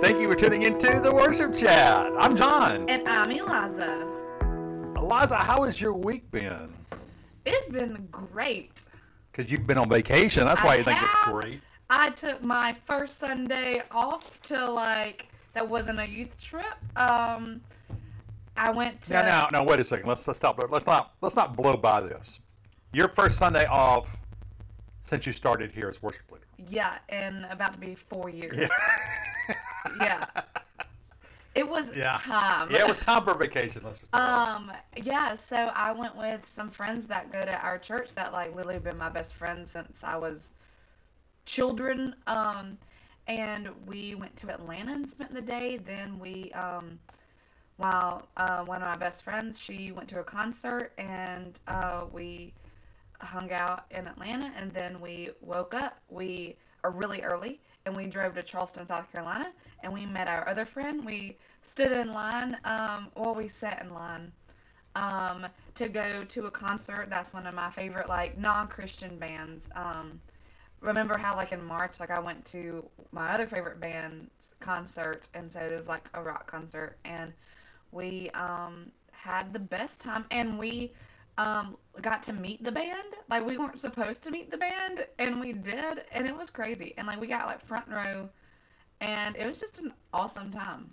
Thank you for tuning into the Worship Chat. I'm John. And I'm Eliza. Eliza, how has your week been? It's been great. Because you've been on vacation. That's why I you think it's great. I took my first Sunday off to like that wasn't a youth trip. Um, I went to Now, now, now, wait a second. Let's, let's stop. Let's not let's not blow by this. Your first Sunday off since you started here as worship leader. yeah, in about to be four years. Yeah. Yeah. It was Yeah. time. yeah, it was time for vacation. Let's just Um, yeah, so I went with some friends that go to our church that like literally been my best friends since I was children. Um, and we went to Atlanta and spent the day. Then we, um, while uh, one of my best friends, she went to a concert and uh, we hung out in Atlanta. And then we woke up. We are really early and we drove to Charleston, South Carolina, and we met our other friend. We stood in line. Um, well, we sat in line um, to go to a concert. That's one of my favorite like non-Christian bands. Um, remember how like in March, like I went to my other favorite band's concert, and so it was like a rock concert, and we um, had the best time, and we um, got to meet the band. Like we weren't supposed to meet the band, and we did, and it was crazy. And like we got like front row, and it was just an awesome time.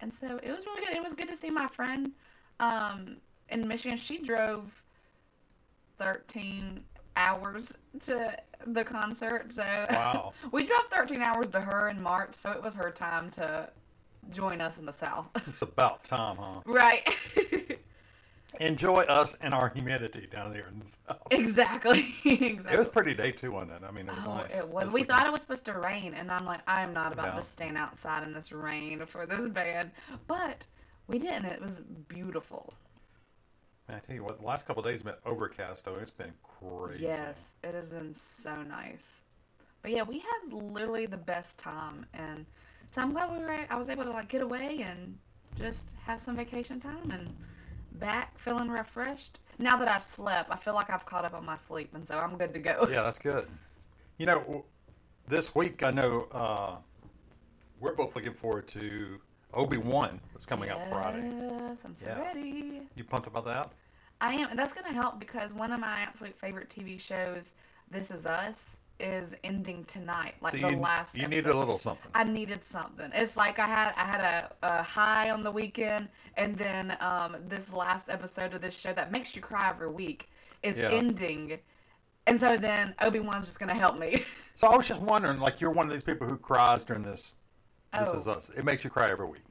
And so it was really good. It was good to see my friend um, in Michigan. She drove 13 hours to the concert. So Wow. we drove 13 hours to her in March. So it was her time to join us in the South. It's about time, huh? right. Enjoy us and our humidity down there in the south. exactly. exactly. It was pretty day two on that. I mean, it was Oh, nice. it was. We pretty thought it was supposed to rain, and I'm like, I'm not about No. to stand outside in this rain for this band. But we didn't. It was beautiful. I tell you what, the last couple of days been overcast though. It's been crazy. Yes, it has been so nice. But yeah, we had literally the best time, and so I'm glad we were. I was able to like get away and just have some vacation time and back feeling refreshed. Now that I've slept, I feel like I've caught up on my sleep, and so I'm good to go. Yeah, that's good. You know, this week I know uh, we're both looking forward to Obi Wan that's coming out Friday. Yes, I'm so Yeah. ready. You pumped about that? I am, and that's going to help because one of my absolute favorite TV shows, This Is Us, is ending tonight, like so the you, last. you episode. need a little something. I needed something. It's like I had I had a, a high on the weekend, and then um, this last episode of this show that makes you cry every week is Yes. ending, and so then Obi Wan's just going to help me. So I was just wondering, like, you're one of these people who cries during this. This Oh. is us. It makes you cry every week.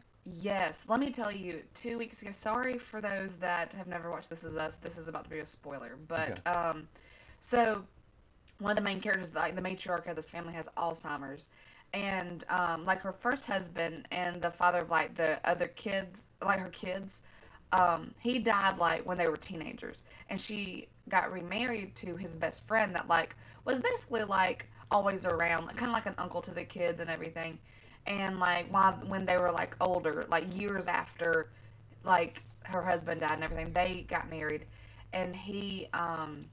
Yes, let me tell you, two weeks ago. Sorry for those that have never watched This Is Us. This is about to be a spoiler, but Okay. um, so one of the main characters, like the matriarch of this family, has Alzheimer's, and um, like her first husband and the father of like the other kids, like her kids, um, he died like when they were teenagers, and she got remarried to his best friend that like was basically like always around, kind of like an uncle to the kids and everything. And like while when they were like older like years after like her husband died and everything they got married. And he um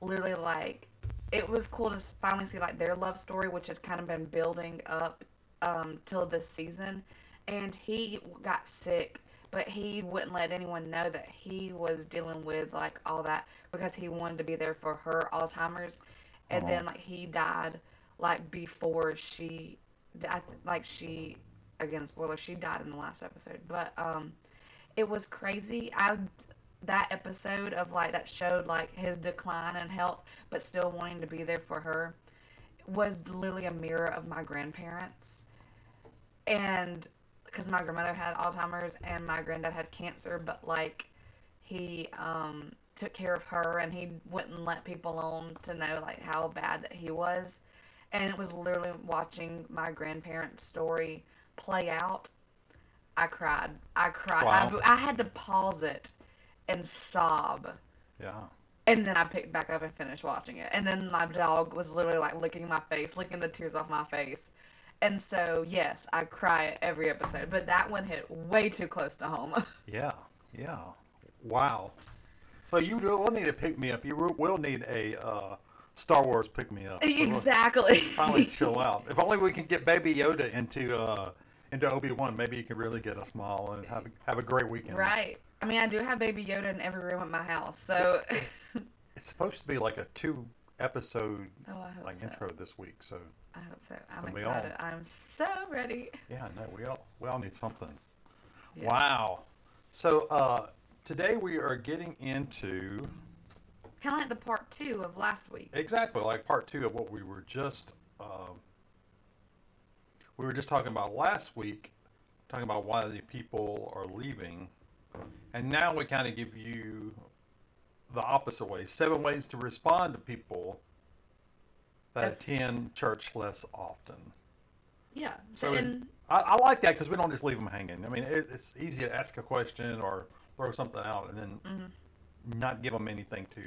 literally like it was cool to finally see like their love story which had kind of been building up um till this season. And he got sick but he wouldn't let anyone know that he was dealing with like all that because he wanted to be there for her alzheimer's. And Uh-huh. then like he died like before she th- like she again spoiler she died in the last episode. But um it was crazy. I that episode of like that showed like his decline in health but still wanting to be there for her was literally a mirror of my grandparents. And because my grandmother had alzheimer's and my granddad had cancer but like he um took care of her and he wouldn't let people on to know like how bad that he was. And it was literally watching my grandparents story play out. I cried. I cried. Wow. I, I had to pause it and sob Yeah. and then I picked back up and finished watching it. And then my dog was literally like licking my face, licking the tears off my face. And so, yes, I cry at every episode, but that one hit way too close to home. Yeah. Yeah. Wow. So you will need to pick me up. You will- need a uh, Star Wars pick me up. So Exactly. finally chill out. If only we can get Baby Yoda into uh, into Obi Wan, maybe you can really get a small and have a, have a great weekend. right. I mean, I do have Baby Yoda in every room at my house, so. It's supposed to be like a two episode oh, like so. intro this week. So I hope so. I'm excited. I'm so ready. yeah, no, we all we all need something. Yeah. Wow. So uh, today we are getting into Kind of like the part two of last week. exactly like part two of what we were just um, we were just talking about last week, talking about why the people are leaving, and now we kind of give you the opposite way: seven ways to respond to people that That's- attend church less often. Yeah. So and I, I like that because we don't just leave them hanging. I mean, it, it's easy to ask a question or throw something out and then Mm-hmm. not give them anything to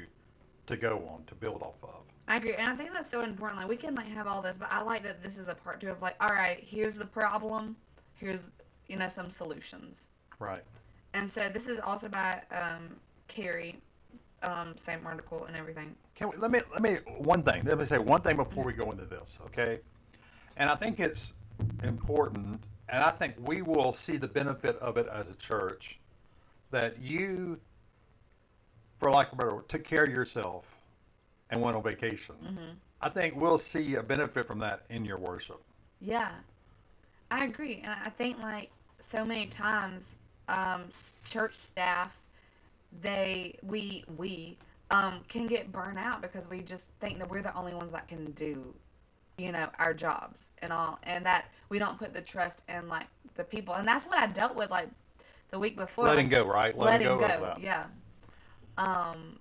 to go on to build off of. I agree, and I think that's so important. Like we can like have all this, but I like that this is a part two of like, all right, here's the problem, here's you know some solutions, Right. and so this is also by um, Carey, um, same article and everything. Can we, let me let me one thing. Let me say one thing before we go into this, okay? And I think it's important, and I think we will see the benefit of it as a church that you, for lack of a better word, took care of yourself and went on vacation. I think we'll see a benefit from that in your worship. Yeah, I agree, and I think like so many times, um, church staff, they we we um can get burnt out because we just think that we're the only ones that can do, you know, our jobs and all, and that we don't put the trust in like the people, and that's what I dealt with like the week before. Letting like, go, right? letting go. go, of that. yeah. Um,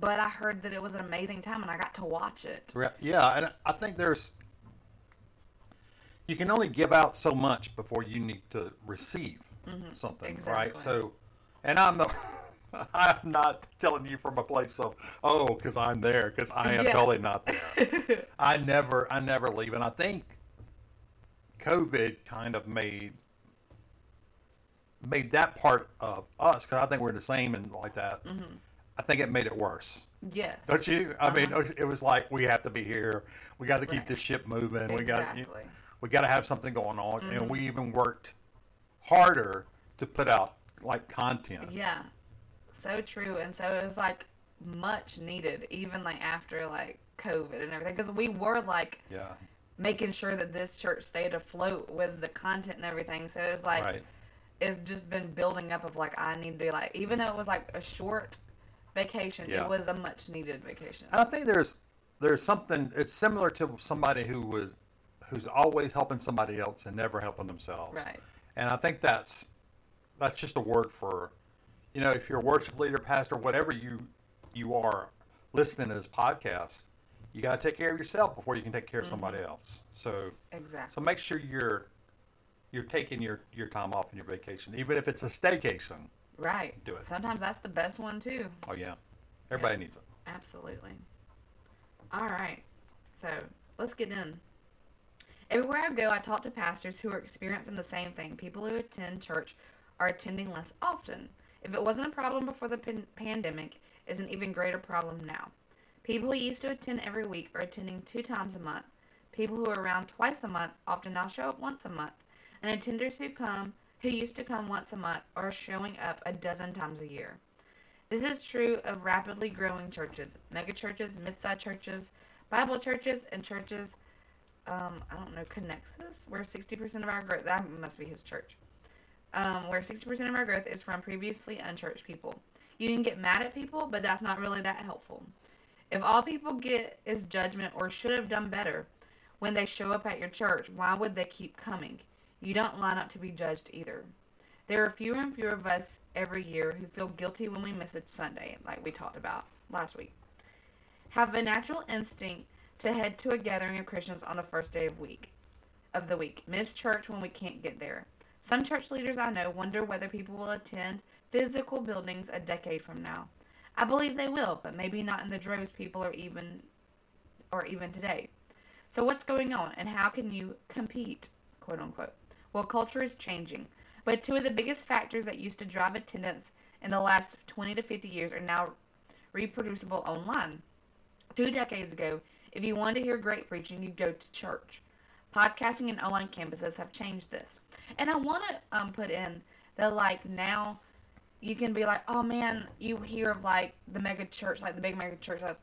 but I heard that it was an amazing time, and I got to watch it. Yeah, and I think there's you can only give out so much before you need to receive something, right? Mm-hmm. Exactly. So, and I'm the I'm not telling you from a place of oh, because I'm there, because I am Yeah. totally not there. I never, I never leave, and I think COVID kind of made made that part of us because I think we're the same and like that. I think it made it worse. Yes. Don't you? I mean, Uh-huh. it was like we have to be here. We got to keep Right. this ship moving. We got Exactly. we got to have something going on, Mm-hmm. and we even worked harder to put out like content. Yeah, so true. And so it was like much needed, even like after like COVID and everything, because we were like Yeah, making sure that this church stayed afloat with the content and everything. So it was like right. it's just been building up of like I need to like even though it was like a short vacation, Yeah. it was a much needed vacation. And I think there's there's something. It's similar to somebody who was who's always helping somebody else and never helping themselves. Right. And I think that's that's just a word for, you know, if you're a worship leader, pastor, whatever you you are listening to this podcast, you got to take care of yourself before you can take care of somebody mm-hmm. else. So Exactly. so make sure you're you're taking your your time off in your vacation, even if it's a staycation. Right. Do it. Sometimes that's the best one too. Oh yeah, everybody needs it. Absolutely. All right. So let's get in. Everywhere I go, I talk to pastors who are experiencing the same thing. People who attend church are attending less often. If it wasn't a problem before the pan- pandemic, it's an even greater problem now. People who used to attend every week are attending two times a month. People who are around twice a month often now show up once a month. And attenders who come, who used to come once a month, are showing up a dozen times a year. This is true of rapidly growing churches, megachurches, mid-sized churches, Bible churches, and churches. Um, I don't know, Connexus, where 60% of our growth, that must be his church, um, where 60% of our growth is from previously unchurched people. You can get mad at people, but that's not really that helpful. If all people get is judgment or should have done better when they show up at your church, why would they keep coming? You don't line up to be judged either. There are fewer and fewer of us every year who feel guilty when we miss a Sunday, like we talked about last week. Have a natural instinct to head to a gathering of Christians on the first day of week of the week. Miss church when we can't get there. Some church leaders I know wonder whether people will attend physical buildings a decade from now. I believe they will, but maybe not in the droves people are even or even today. So what's going on and how can you compete, quote unquote? Well, culture is changing, but two of the biggest factors that used to drive attendance in the last 20 to 50 years are now reproducible online. Two decades ago, If you wanted to hear great preaching, you'd go to church. Podcasting and online campuses have changed this. And I want to um, put in that, like, now you can be like, oh man, you hear of like the mega church, like the big mega church that's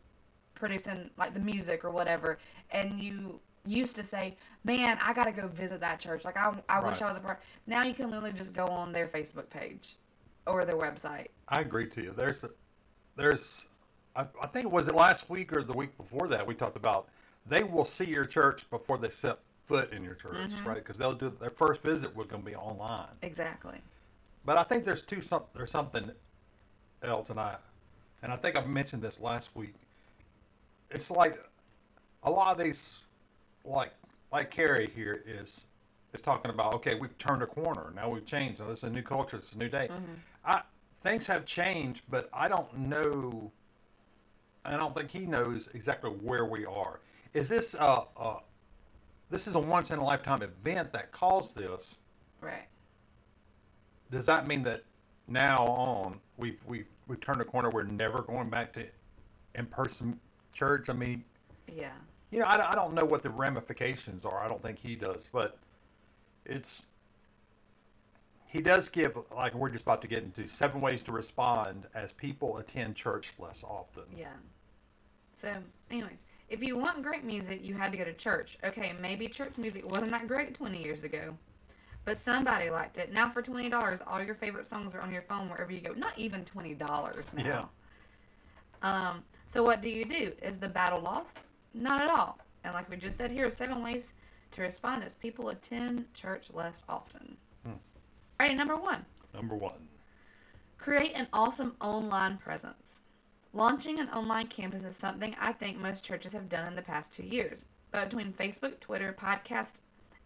producing like the music or whatever, and you used to say, man, I gotta go visit that church. Like I, I wish I was a part. Now you can literally just go on their Facebook page or their website. I agree to you. There's, a, there's, I, I think was it last week or the week before that we talked about they will see your church before they set foot in your church, mm-hmm. right? Because they'll do their first visit was going to be online. Exactly. But I think there's two some there's something else, and I and I think I mentioned this last week. It's like a lot of these, like like Carey here is is talking about. Okay, we've turned a corner. Now we've changed. Now this is a new culture. It's a new day. I things have changed, but I don't know. I don't think he knows exactly where we are. Is this uh, uh this is a once in a lifetime event that caused this? Right. does that mean that now on we've we've we've turned a corner? We're never going back to in person church. I mean, Yeah. You know, I, don't- I don't know what the ramifications are. I don't think he does, but it's he does give like we're just about to get into seven ways to respond as people attend church less often. Yeah. So, anyways, if you want great music, you had to go to church. Okay, maybe church music wasn't that great 20 years ago, but somebody liked it. Now, for $20, all your favorite songs are on your phone wherever you go. Not even $20 now. Um, so, what do you do? Is the battle lost? Not at all. And like we just said here, are seven ways to respond as people attend church less often. Hmm. All right, number one. Number one. Create an awesome online presence. Launching an online campus is something I think most churches have done in the past two years. But between Facebook, Twitter, podcast,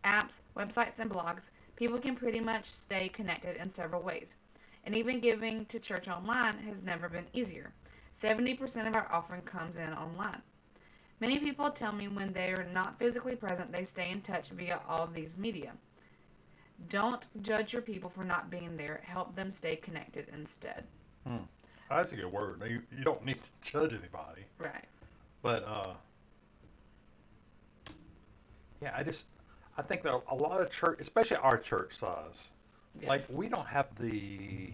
apps, websites, and blogs, people can pretty much stay connected in several ways. And even giving to church online has never been easier. 70% of our offering comes in online. Many people tell me when they are not physically present, they stay in touch via all of these media. Don't judge your people for not being there. Help them stay connected instead. That's a good word. You, you don't need to judge anybody. Right. But uh, yeah, I just I think that a lot of church, especially our church size, Yeah. like we don't have the.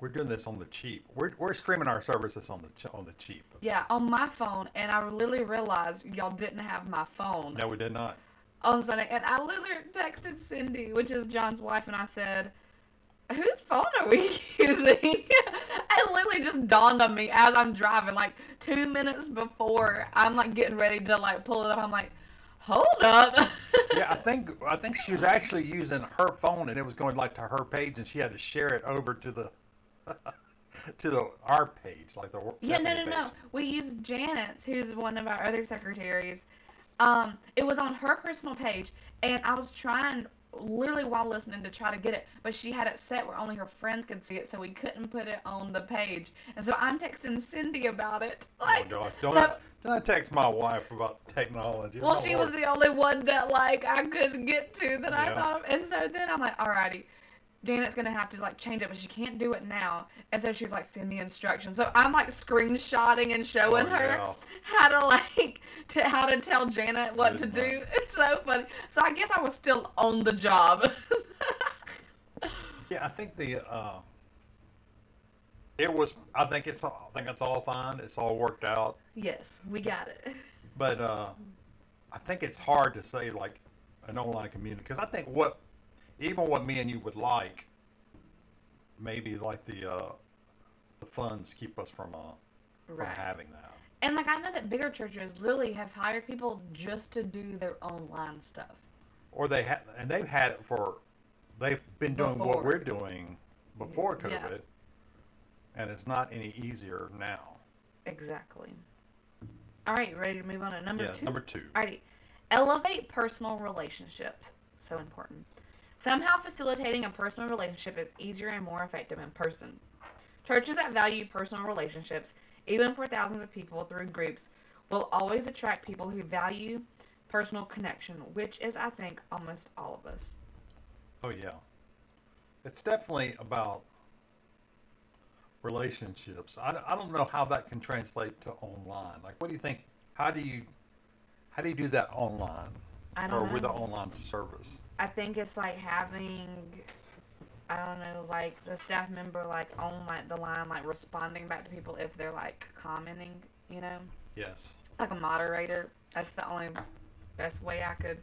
We're doing this on the cheap. We're, we're streaming our services on the ch- on the cheap. Yeah, on my phone, and I literally realized y'all didn't have my phone No, we did not. on Sunday, and I literally texted Cindy, which is John's wife, and I said, "Whose phone are we using?" it literally just dawned on me as I'm driving, like two minutes before I'm like getting ready to like pull it up. I'm like, "Hold up." Yeah, I think I think she was actually using her phone, and it was going like to her page, and she had to share it over to the to the our page, like the Yeah, no, no, Stephanie no. We used Janet's, who's one of our other secretaries. Um, it was on her personal page, and I was trying literally while listening to try to get it, but she had it set where only her friends could see it, so we couldn't put it on the page. And so I'm texting Cindy about it. Oh Like, gosh, don't so, don't text my wife about technology. well, she was the only one that like I couldn't get to that I thought of, and so then I'm like, alrighty. Janet's gonna have to like change it, but she can't do it now. And so she's like, send me instructions. So I'm like screenshotting and showing Oh, her yeah. how to like to how to tell Janet what to do. It's so funny. So I guess I was still on the job. Yeah, I think the uh, it was. I think it's. all- I think it's all fine. It's all worked out. yes, we got it. But uh, I think it's hard to say like an online community because I think what even what me and you would like maybe like the uh, the funds keep us from uh, from having that. And like I know that bigger churches literally have hired people just to do their online stuff. Or they have, and they've had it for they've been doing what we're doing before Yeah. COVID, and it's not any easier now. Exactly. All right, ready to move on to number yeah, two? number two. Alrighty. Elevate personal relationships. So important. Somehow facilitating a personal relationship is easier and more effective in person. Churches that value personal relationships, even for thousands of people through groups, will always attract people who value personal connection, which is, I think, almost all of us. Oh yeah, it's definitely about relationships. I, I don't know how that can translate to online. Like, what do you think? How do you how do you do that online I or don't with an know. online service? I think it's like having, I don't know, like the staff member like on like the line, like responding back to people if they're like commenting, you know, Yes. like a moderator. That's the only best way I could.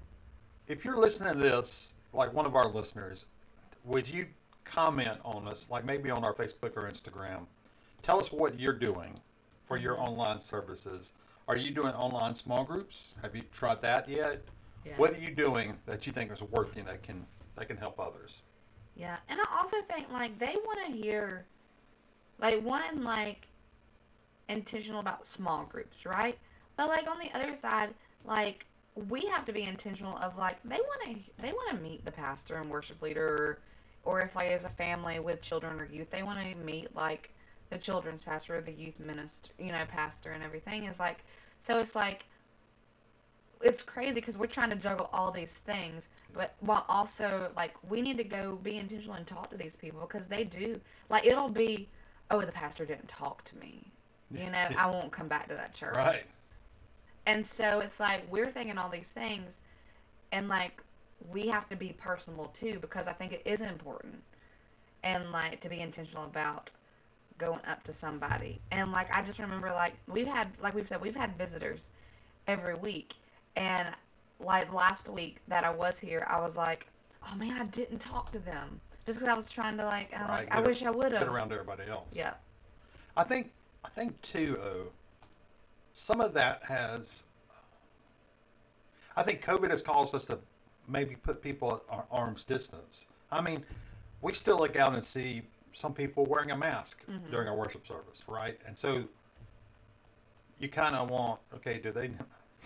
If you're listening to this, like one of our listeners, would you comment on us, like maybe on our Facebook or Instagram? Tell us what you're doing for your Mhm. online services. Are you doing online small groups? Have you tried that yet? Yeah. What are you doing that you think is working that can that can help others? Yeah, and I also think like they want to hear, like one like intentional about small groups, right? But like on the other side, like we have to be intentional of like they want to they want to meet the pastor and worship leader, or, or if like as a family with children or youth, they want to meet like the children's pastor or the youth minister, you know, pastor and everything is like so it's like it's crazy because we're trying to juggle all these things, but while also like we need to go be intentional and talk to these people because they do like it'll be, oh the pastor didn't talk to me, you know I won't come back to that church. Right. And so it's like we're thinking all these things, and like we have to be personable too because I think it is important, and like to be intentional about going up to somebody. And like I just remember like we've had like we've said we've had visitors every week, and like last week that I was here, I was like, oh man, I didn't talk to them just because I was trying to like Right, like I wish I would have Get around everybody else. Yeah. I think I think too. Oh, some of that has. I think COVID has caused us to maybe put people at our arm's distance. I mean, we still look out and see some people wearing a mask Mm-hmm. during our worship service, right? And so you kind of want, okay, do they?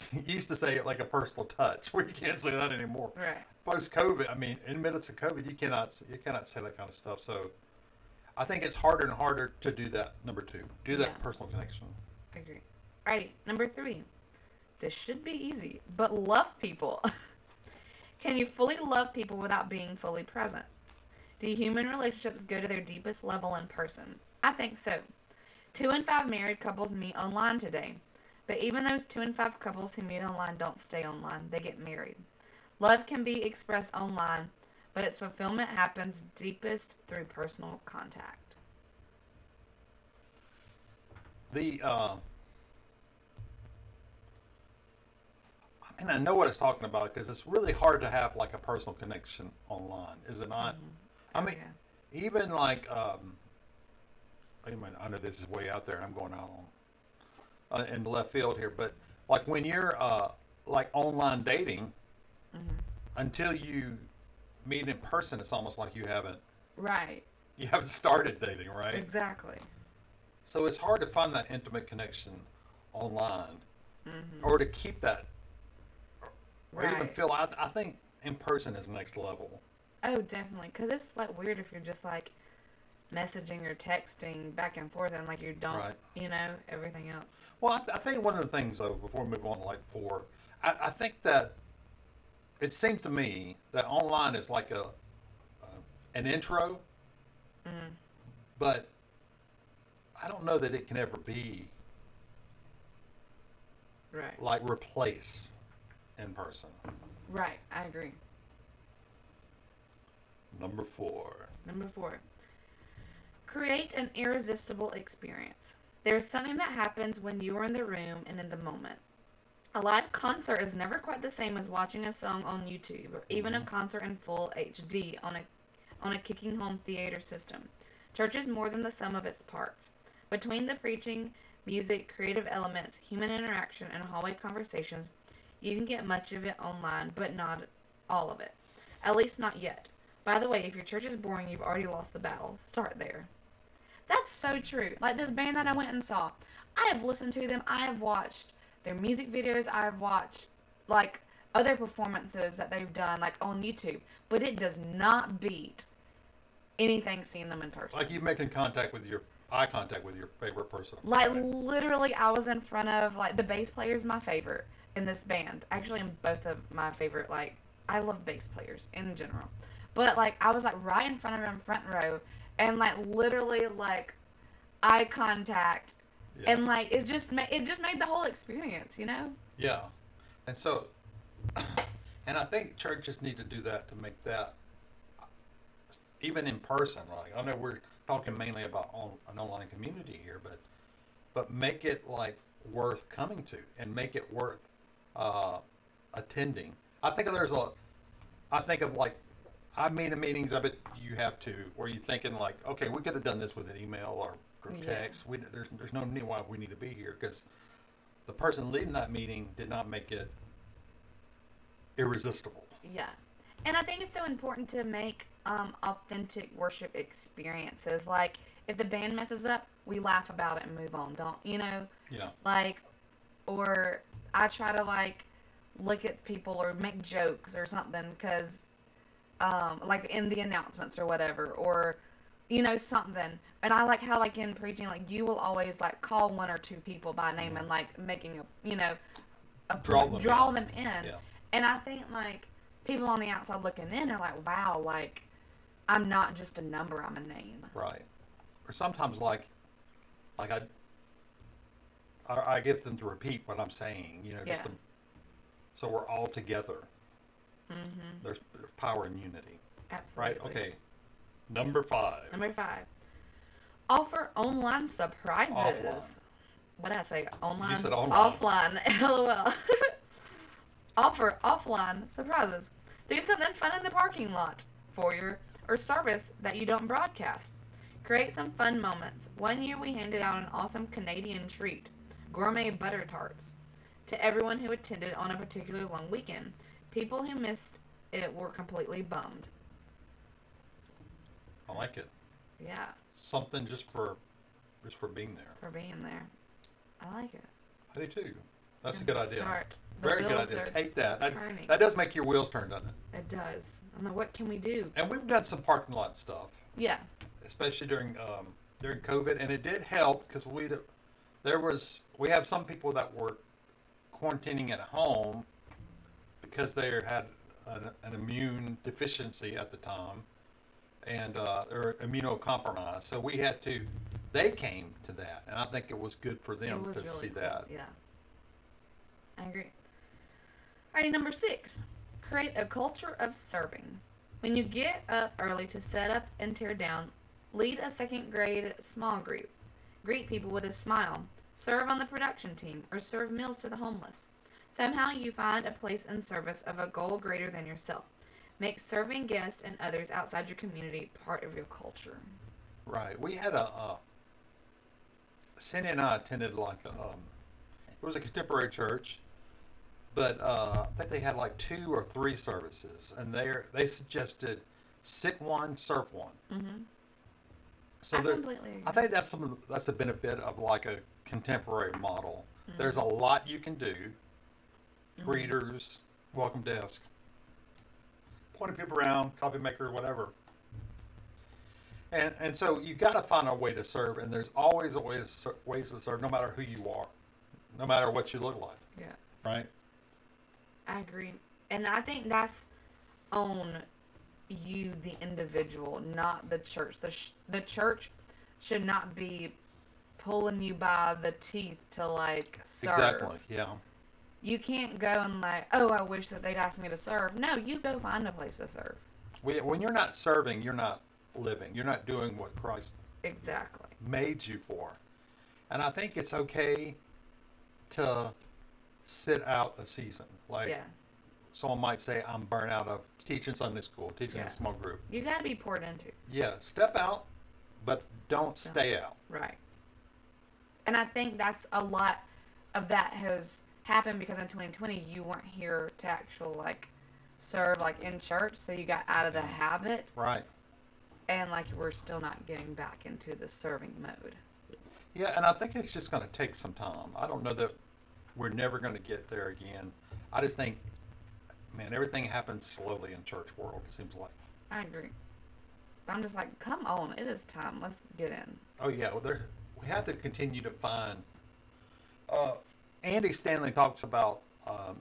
You used to say it like a personal touch, where you can't say that anymore. Right. Post COVID, I mean, in minutes of COVID, you cannot you cannot say that kind of stuff. So, I think it's harder and harder to do that. Number two, do that Yeah. personal connection. I agree. Alrighty, number three. This should be easy, but love people. Can you fully love people without being fully present? Do human relationships go to their deepest level in person? I think so. Two in five married couples meet online today. But even those two in five couples who meet online don't stay online, they get married. Love can be expressed online, but its fulfillment happens deepest through personal contact. The uh, I mean, I know what it's talking about because it's really hard to have like a personal connection online, is it not? I mean, Yeah. even like um, I mean, I know this is way out there, and I'm going out on uh, in the left field here, but like when you're uh, like online dating, Mm-hmm. until you meet in person, it's almost like you haven't Right. you haven't started dating, right? Exactly. So it's hard to find that intimate connection online, Mm-hmm. or to keep that, or even Right. feel. I, I think in person is next level. Oh, definitely. Because it's like weird if you're just like messaging or texting back and forth and like you don't, Right. you know, everything else. Well, I, th- I think one of the things though, before we move on to like four, I, I think that it seems to me that online is like a uh, an intro, Mm. but I don't know that it can ever be Right. like replace in person. Right. I agree. Number four. Number four. Create an irresistible experience. There's something that happens when you are in the room and in the moment. A live concert is never quite the same as watching a song on YouTube or even a mm-hmm. concert in full HD on a on a kicking home theater system. Church is more than the sum of its parts. Between the preaching, music, creative elements, human interaction, and hallway conversations, you can get much of it online, but not all of it. At least not yet. By the way, if your church is boring, you've already lost the battle. Start there. That's so true. Like this band that I went and saw, I have listened to them. I have watched their music videos. I have watched like other performances that they've done like on YouTube, but it does not beat anything seeing them in person. Like you making contact with your eye contact with your favorite person. Like Right. literally, I was in front of like the bass player is my favorite in this band. Actually, in both of my favorite. Like I love bass players in general, but like I was like right in front of him, front row, and like literally like eye contact, Yeah. and like it just ma- it just made the whole experience, you know. Yeah. And so, and I think churches need to do that to make that, even in person, like, I know we're talking mainly about on, an online community here, but, but make it like worth coming to and make it worth, uh, attending. I think there's a, I think of like, I've been in meetings, I bet you have to, where you're thinking like, okay, we could have done this with an email or, or Yeah. text. We, there's, there's no need why we need to be here because the person leading that meeting did not make it irresistible. Yeah. And I think it's so important to make um, authentic worship experiences. Like, if the band messes up, we laugh about it and move on. Don't, you know? Yeah. Like, or I try to, like, look at people or make jokes or something because, um, like, in the announcements or whatever, or, you know, something. And I like how, like, in preaching, like, you will always, like, call one or two people by name and, like, making a, you know, a, Draw them draw in. them in. Yeah. And I think like people on the outside looking in are like, wow, like I'm not just a number, I'm a name. Right. Or sometimes like, like I, I, I get them to repeat what I'm saying, you know, just to, so we're all together. Mm-hmm. There's, there's power in unity. Absolutely. Right? Okay. Number five. Number five. Offer online surprises. Offline. What did I say? Online? said online. Offline. LOL. Offer offline surprises. Do something fun in the parking lot for your or service that you don't broadcast. Create some fun moments. One year we handed out an awesome Canadian treat, gourmet butter tarts, to everyone who attended on a particularly long weekend. People who missed it were completely bummed. I like it. Yeah, Something just for, just for being there. for being there. I like it. I do too. That's a good idea. Start. The Very good idea. Take that. That, that does make your wheels turn, doesn't it? It does. I'm like, what can we do? And we've done some parking lot stuff. Yeah. especially during um, during COVID, and it did help because we there was we have some people that were quarantining at home because they had an, an immune deficiency at the time, and uh, they're immunocompromised. So we had to. They came to that, and I think it was good for them to really see cool. that. Yeah. I agree. Alrighty, number six. Create a culture of serving. When you get up early to set up and tear down, lead a second grade small group. Greet people with a smile. Serve on the production team or serve meals to the homeless. Somehow you find a place in service of a goal greater than yourself. Make serving guests and others outside your community part of your culture. Right. We had a. Uh, Cindy and I attended like a, um, it was a contemporary church, but uh, I think they had like two or three services, and they they suggested sit one, serve one. Mm-hmm. So I completely agree. I think that's some that's the benefit of like a contemporary model. There's a lot you can do. Greeters, welcome desk, pointing people around, copy maker, whatever. And and so you got to find a way to serve, and there's always a way to ser- ways to serve, no matter who you are, no matter what you look like, yeah. right? I agree. And I think that's on you, the individual, not the church. The, sh- the church should not be pulling you by the teeth to like serve. Exactly. Yeah. You can't go and like, oh, I wish that they'd ask me to serve. No, you go find a place to serve. When you're not serving, you're not living. You're not doing what Christ Exactly. made you for. And I think it's okay to sit out a season. Like yeah. someone might say, I'm burnt out of teaching Sunday school, teaching Yeah. a small group. You got to be poured into. Yeah, step out, but don't stay out. Right. And I think that's a lot of that has happened because in 2020 you weren't here to actual like serve like in church, so you got out of the habit Right. and like we're still not getting back into the serving mode. Yeah, and I think it's just going to take some time. I don't know that we're never going to get there again. I just think, man, everything happens slowly in church world. It seems like. I agree. I'm just like, come on, it is time. Let's get in. Oh yeah, well, there we have to continue to find. Uh, Andy Stanley talks about um,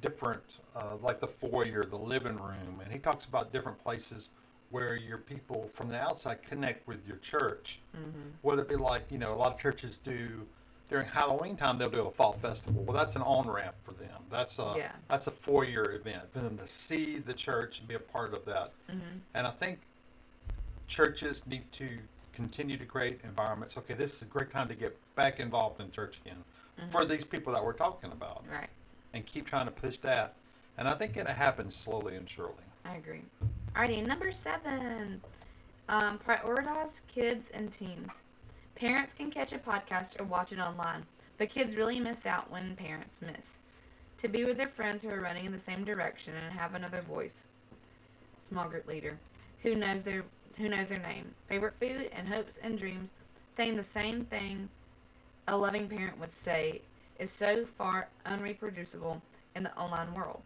different, uh, like the foyer, the living room, and he talks about different places where your people from the outside connect with your church. Mm-hmm. Whether it be like, you know, a lot of churches do during Halloween time, they'll do a fall festival. Well, that's an on ramp for them. That's a Yeah. that's a foyer event for them to see the church and be a part of that. Mm-hmm. And I think churches need to continue to create environments. Okay, this is a great time to get back involved in church again for these people that we're talking about, Right. and keep trying to push that. And I think it happens slowly and surely. I agree. Alrighty, number seven. Um, prioritize kids and teens. Parents can catch a podcast or watch it online, but kids really miss out when parents miss. To be with their friends who are running in the same direction and have another voice. Small group leader, who knows their who knows their name, favorite food, and hopes and dreams, saying the same thing a loving parent would say is so far unreproducible in the online world.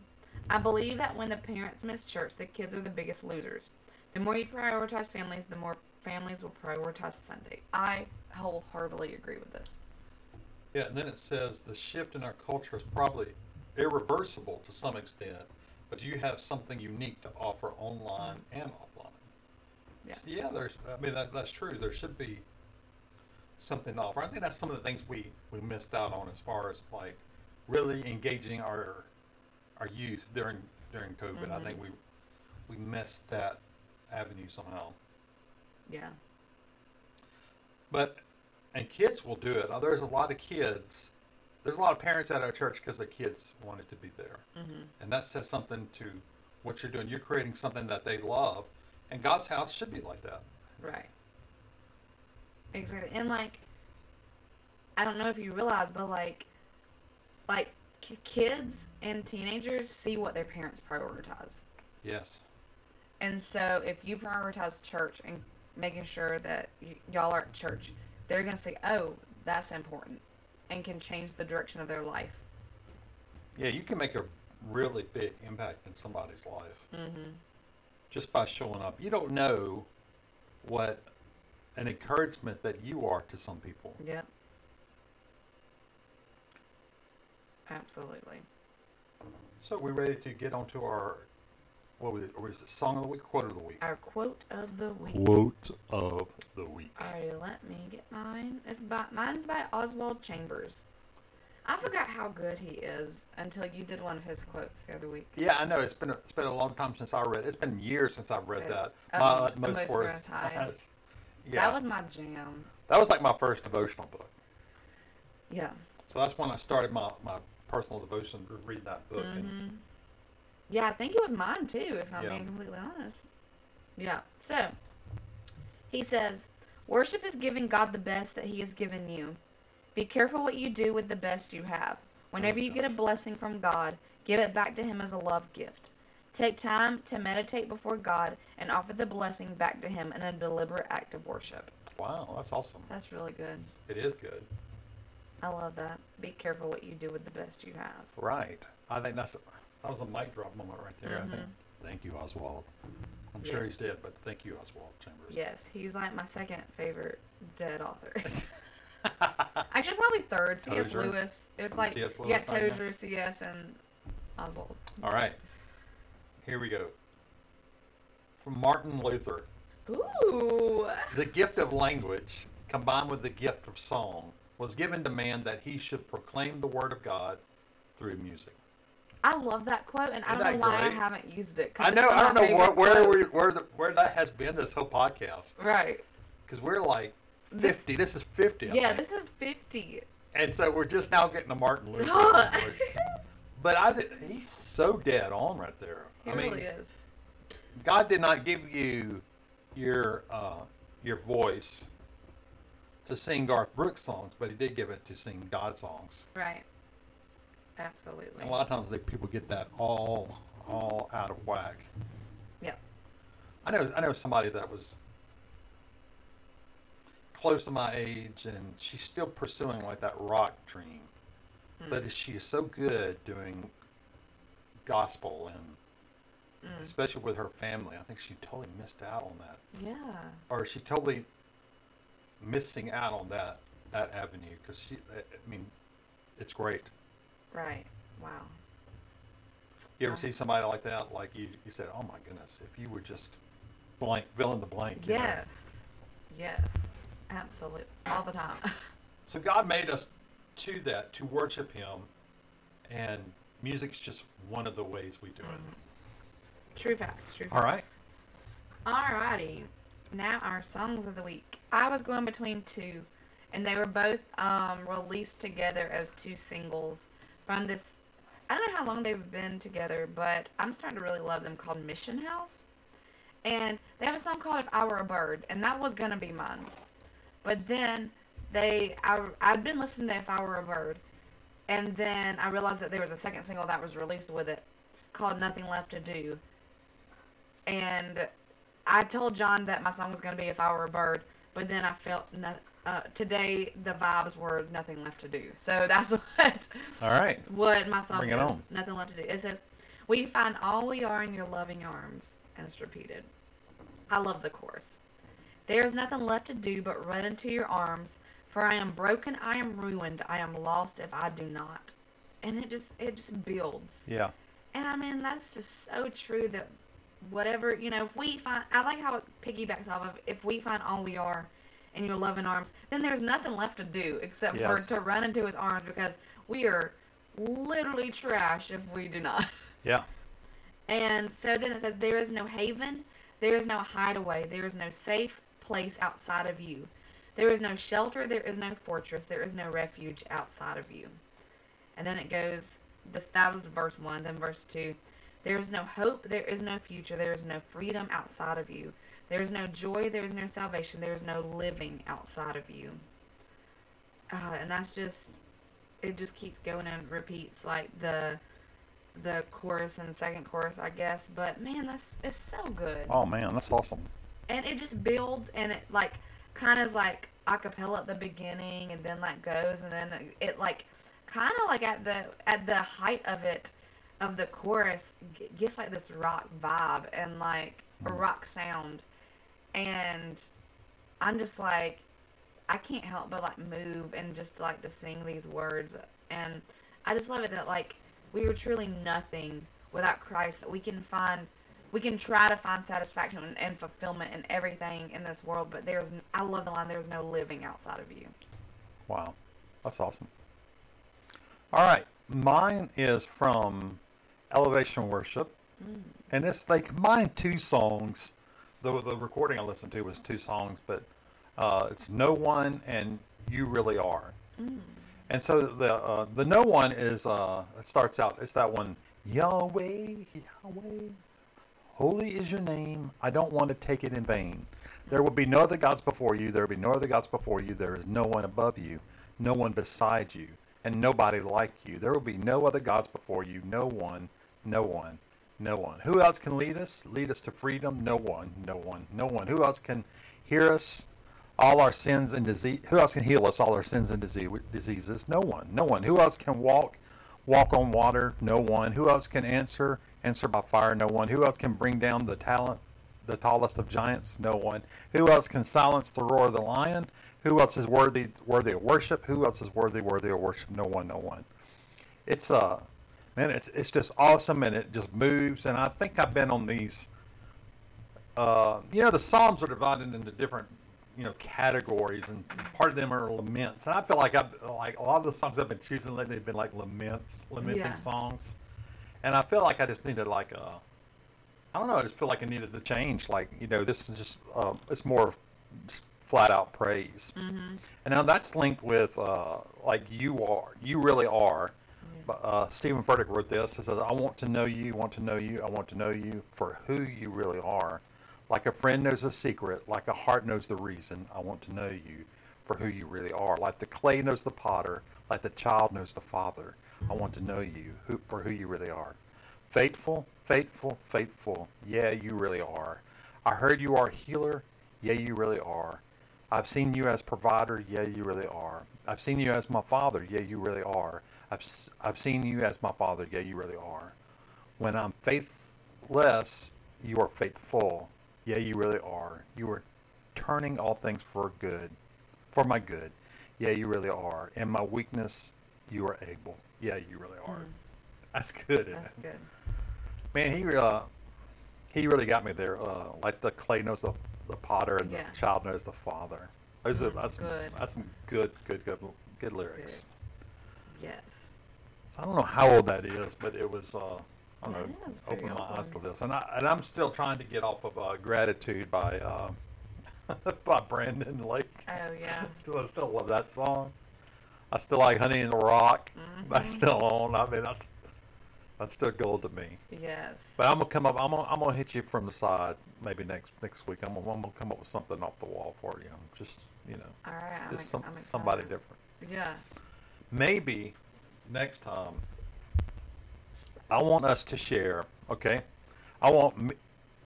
I believe that when the parents miss church, the kids are the biggest losers. The more you prioritize families, the more families will prioritize Sunday. I wholeheartedly agree with this. Yeah, and then it says the shift in our culture is probably irreversible to some extent, but you have something unique to offer online mm-hmm. and offline. Yeah. So, yeah, there's. I mean, that, that's true. There should be something to offer. I think that's some of the things we we missed out on as far as like really engaging our our youth during during COVID. I Mhm. think we we missed that avenue somehow. Yeah. But and kids will do it. There's a lot of kids. There's a lot of parents at our church because their kids wanted to be there, Mm-hmm. and that says something to what you're doing. You're creating something that they love, and God's house should be like that. Right. Exactly. And like, I don't know if you realize, but like, like k- kids and teenagers see what their parents prioritize. Yes. And so if you prioritize church and making sure that y- y'all are at church, they're going to say, oh, that's important and can change the direction of their life. Yeah, you can make a really big impact in somebody's life Mm-hmm. just by showing up. You don't know what an encouragement that you are to some people. Yep. Absolutely. So we ready to get onto our what was it? Or was it song of the week, quote of the week? Our quote of the week. Quote of the week. Alrighty, let me get mine. It's by mine's by Oswald Chambers. I forgot how good he is until you did one of his quotes the other week. Yeah, I know. It's been a, it's been a long time since I read. It's been years since I've read that. Um, My The utmost Most for for his His Highest. Yeah, That was my jam. that was like my first devotional book. Yeah. So that's when I started my, my personal devotion to read that book. And hmm Yeah, I think it was mine too, if I'm Yeah. being completely honest. Yeah. So he says, Worship is giving God the best that He has given you. Be careful what you do with the best you have. Whenever you get a blessing from God, give it back to Him as a love gift. Take time to meditate before God and offer the blessing back to Him in a deliberate act of worship. wow, that's awesome. That's really good. It is good. I love that. Be careful what you do with the best you have. Right. I think that's a, that was a mic drop moment right there. I think. Mhm. Thank you, Oswald. I'm sure he's dead, but thank you, Oswald Chambers. Yes, he's like my second favorite dead author. Actually, probably third. C.S. Lewis. It was like yeah, Lewis, know. Tozer, C.S. and Oswald. All right. Here we go. From Martin Luther. Ooh. The gift of language, combined with the gift of song, was given to man that he should proclaim the word of God through music. I love that quote, and I Isn't don't know why I haven't used it. I know. I don't know where where, we, where the, where that has been this whole podcast Right. because we're like fifty. This, is fifty. I Yeah, think. this is 50. and so we're just now getting to Martin Luther. But I he's so dead on right there. I mean, really is. God did not give you your uh, your voice to sing Garth Brooks songs, but He did give it to sing God songs. Right. Absolutely. And a lot of times, the people get that all all out of whack. Yeah. I know I know somebody that was close to my age, and she's still pursuing like that rock dream, Mm. but she is so good doing gospel and Mm. especially with her family. I think she totally missed out on that. Yeah. or she totally missing out on that that avenue because she i mean it's great Right. Wow. you ever see somebody like that like you you said oh my goodness if you were just blank, fill in the blank. you know. Yes. Yes. Absolutely. All the time. So God made us to that to worship Him, and music's just one of the ways we do it. True facts. True facts. All right. Alrighty. Now our songs of the week. I was going between two, and they were both um, released together as two singles from this. I don't know how long they've been together, but I'm starting to really love them. Called Mission House, and they have a song called "If I Were a Bird," and that was gonna be mine. But then they, I, I've been listening to "If I Were a Bird," and then I realized that there was a second single that was released with it called "Nothing Left to Do." And I told John that my song was going to be "If I Were a Bird," but then I felt no, uh, today the vibes were nothing left to do. So that's what All right. what my song Bring it is. on. Nothing left to do. It says, "We find all we are in your loving arms," and it's repeated. I love the chorus. There is nothing left to do but run into your arms. For I am broken, I am ruined, I am lost if I do not. And it just it just builds. Yeah. And I mean, that's just so true that whatever, you know, if we find, I like how it piggybacks off of if we find all we are in your loving arms, then there's nothing left to do except Yes. for to run into his arms because we are literally trash if we do not. Yeah. And so then it says, There is no haven, there is no hideaway, there is no safe place outside of you. There is no shelter, there is no fortress, there is no refuge outside of you. And then it goes, this that was verse 1, then verse 2. There is no hope, there is no future, there is no freedom outside of you. There is no joy, there is no salvation, there is no living outside of you. Uh, and that's just, it just keeps going and repeats like the the chorus and second chorus, I guess. But man, that's it's so good, Oh man, that's awesome. and it just builds and it like kind of like a cappella at the beginning, and then like goes, and then it like kind of like at the at the height of it of the chorus g- gets like this rock vibe and like a mm-hmm. rock sound, and I'm just like I can't help but like move and just like to sing these words. And I just love it that like we are truly nothing without Christ that we can find we can try to find satisfaction and, and fulfillment in everything in this world but there's I love the line there's no living outside of you. Wow, that's awesome. All right, mine is from Elevation Worship, and it's they combined two songs. The the recording I listened to was two songs, but uh, it's No One and You Really Are. And so the uh, the No One is uh, it starts out. It's that one Yahweh Yahweh. Holy is your name. I don't want to take it in vain. There will be no other gods before you. There will be no other gods before you. There is no one above you, no one beside you, and nobody like you. There will be no other gods before you. No one, no one, no one. Who else can lead us? Lead us to freedom? No one, no one, no one. Who else can hear us? All our sins and disease. Who else can heal us? All our sins and diseases? No one, no one. Who else can walk walk on water? No one. Who else can answer? Answer by fire? No one. Who else can bring down the talent, the tallest of giants? No one. Who else can silence the roar of the lion? Who else is worthy worthy of worship? Who else is worthy worthy of worship? No one. No one. It's uh, man, it's it's just awesome and it just moves. And I think I've been on these. Uh, you know, the Psalms are divided into different, you know, categories, and part of them are laments. And I feel like I've like a lot of the songs I've been choosing lately have been like laments, lamenting Yeah. songs. And I feel like I just needed like a, I don't know, I just feel like I needed to change. Like you know, this is just um, it's more of just flat out praise. Mm-hmm. And now that's linked with uh, like you are, you really are. Uh, Steven Furtick wrote this. He says, "I want to know you, want to know you, I want to know you for who you really are. Like a friend knows a secret, like a heart knows the reason. I want to know you for who you really are. Like the clay knows the potter, like the child knows the father. I want to know you who, for who you really are. Faithful, faithful, faithful. Yeah, you really are. I heard you are a healer. Yeah, you really are. I've seen you as provider. Yeah, you really are. I've seen you as my father. Yeah, you really are. I've, I've seen you as my father. Yeah, you really are. When I'm faithless, you are faithful. Yeah, you really are. You are turning all things for good, for my good. Yeah, you really are. In my weakness, you are able. Yeah, you really are. Mm-hmm. That's good. That's it? good. Man, he uh, he really got me there. Uh, like the clay knows the, the potter and Yeah. the child knows the father. Those are Mm, that's good. that's some good good good good lyrics. Yes. So I don't know how old that is, but it was. Uh, I don't know. Opened my eyes to this, and I and I'm still trying to get off of uh, gratitude by uh, by Brandon Lake. Oh yeah. I still love that song. I still like Honey in the Rock. That's Mhm. still on. I mean, that's that's still gold to me. Yes. But I'm gonna come up. I'm gonna, I'm gonna hit you from the side maybe next next week. I'm gonna, I'm gonna come up with something off the wall for you. Just you know, All right. I'm, just ex- some, I'm somebody different. Yeah. Maybe next time. I want us to share. Okay, I want m-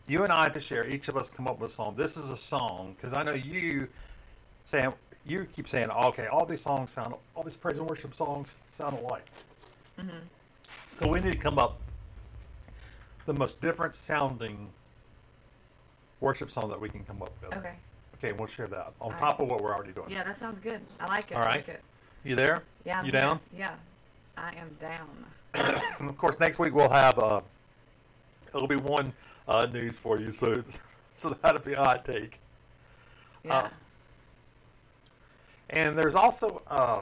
you and I to share. Each of us come up with a song. This is a song because I know you, Sam. You keep saying, okay, all these songs sound, all these praise and worship songs sound alike. Mm-hmm. So we need to come up the most different sounding worship song that we can come up with. Okay. Okay, we'll share that on All top right. of what we're already doing. Yeah, that sounds good. I like it. All I like it. You there? Yeah. I'm You down? Yeah. I am down. and of course, next week we'll have uh, it'll be one uh, news for you. So so that'll be a hot take. Yeah. Uh, And there's also, uh,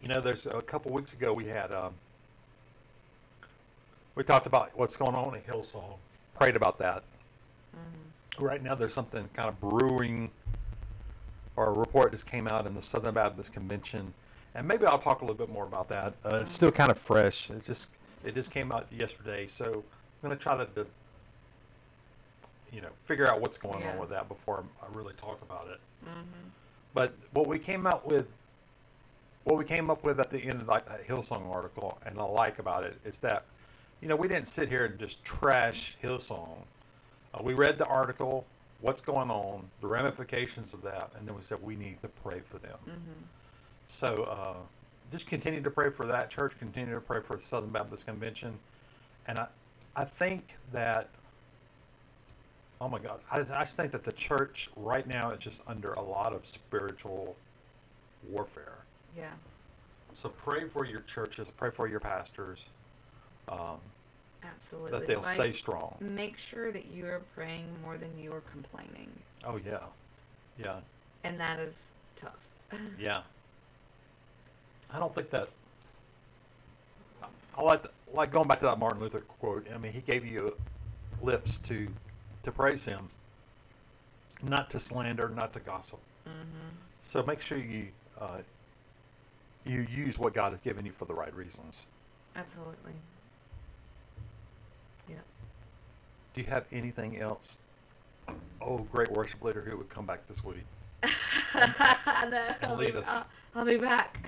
you know, there's a couple weeks ago we had, um, we talked about what's going on in Hillsong, prayed about that. Mm-hmm. Right now there's something kind of brewing, or a report just came out in the Southern Baptist Convention, and maybe I'll talk a little bit more about that. Uh, it's still kind of fresh. It just it just came out yesterday, so I'm going to try to, to, you know, figure out what's going Yeah. on with that before I really talk about it. mm-hmm. But what we came out with, what we came up with at the end of that Hillsong article, and I like about it is that, you know, we didn't sit here and just trash Hillsong. Uh, we read the article, what's going on, the ramifications of that, and then we said we need to pray for them. Mm-hmm. So uh, just continue to pray for that church, continue to pray for the Southern Baptist Convention, and I, I think that. Oh my God! I, I just think that the church right now is just under a lot of spiritual warfare. Yeah. So pray for your churches, pray for your pastors, um, Absolutely. that they'll Like, stay strong. Make sure that you are praying more than you are complaining, Oh yeah, yeah, and that is tough. yeah. I don't think that. I- like the, like going back to that Martin Luther quote. I mean, he gave you lips to to praise him, not to slander, not to gossip. mm-hmm. So make sure you uh, you use what God has given you for the right reasons. Absolutely. Yeah. Do you have anything else? Oh, great worship leader who would come back this week. I know. and I'll lead be, us. I'll, I'll be back.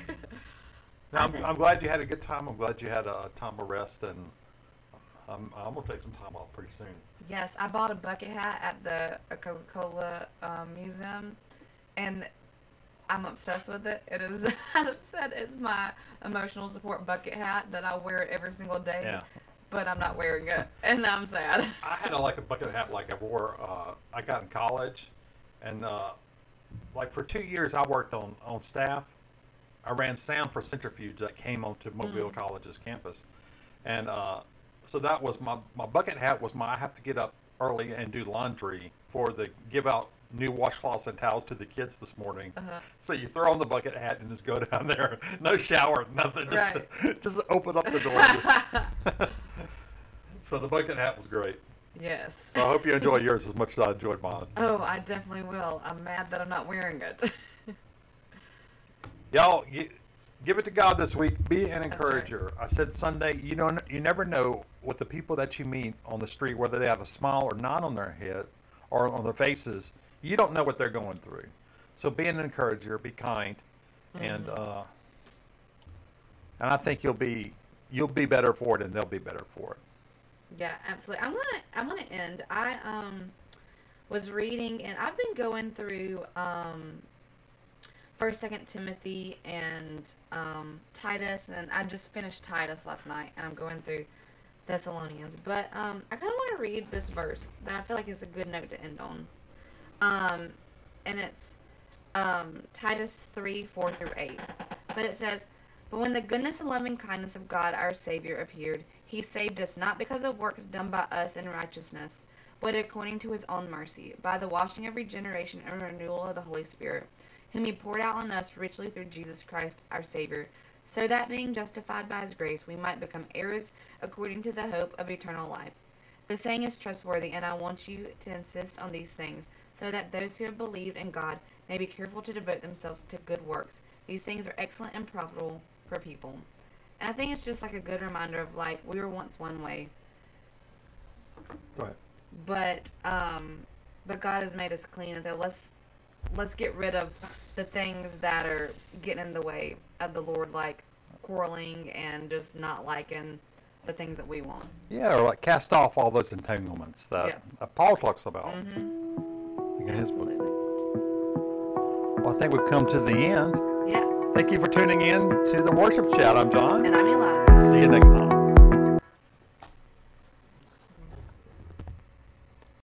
Now, I'm, I'm glad you had a good time. I'm glad you had a time of rest, and um, I'm, I'm gonna take some time off pretty soon. yes, I bought a bucket hat at the uh, Coca Cola um, museum, and I'm obsessed with it. It is, as I've said, it's my emotional support bucket hat that I wear it every single day. Yeah. But I'm not wearing it, and I'm sad. I had a, like a bucket hat like I wore. Uh, I got in college, and uh, like for two years I worked on on staff. I ran sound for Centrifuge that came onto Mobile College's campus, and uh, so that was my my bucket hat was my I have to get up early and do laundry for the give out new washcloths and towels to the kids this morning. Uh-huh. So you throw on the bucket hat and just go down there, no shower, nothing, just just open up the door. Just, so the bucket hat was great. Yes. So I hope you enjoy yours as much as I enjoyed mine. Oh, I definitely will. I'm mad that I'm not wearing it. Y'all, gi- give it to God this week. Be an right. encourager. I said Sunday, you don't, you never know what the people that you meet on the street, whether they have a smile or not on their head or on their faces, you don't know what they're going through. So be an encourager. Be kind, and uh, and I think you'll be you'll be better for it, and they'll be better for it. Yeah, absolutely. I'm gonna I'm gonna end. I um was reading and I've been going through um First, Second Timothy and um, Titus, and I just finished Titus last night, and I'm going through Thessalonians. But um, I kind of want to read this verse that I feel like is a good note to end on. Um, and it's um, Titus three four through eight. But it says, But when the goodness and loving kindness of God our Savior appeared, he saved us not because of works done by us in righteousness, but according to his own mercy, by the washing of regeneration and renewal of the Holy Spirit, whom he poured out on us richly through Jesus Christ our Savior, so that being justified by his grace, we might become heirs according to the hope of eternal life. The saying is trustworthy, and I want you to insist on these things, so that those who have believed in God may be careful to devote themselves to good works. These things are excellent and profitable for people. And I think it's just like a good reminder of like we were once one way, Go ahead. but um, but God has made us clean, and so let's let's get rid of the things that are getting in the way of the Lord, like quarreling and just not liking the things that we want. Yeah, or like cast off all those entanglements that, Yeah. that Paul talks about. Mm-hmm. in. Absolutely. Well, I think we've come to the end. Thank you for tuning in to the worship chat. I'm John. And I'm Eliza. See you next time.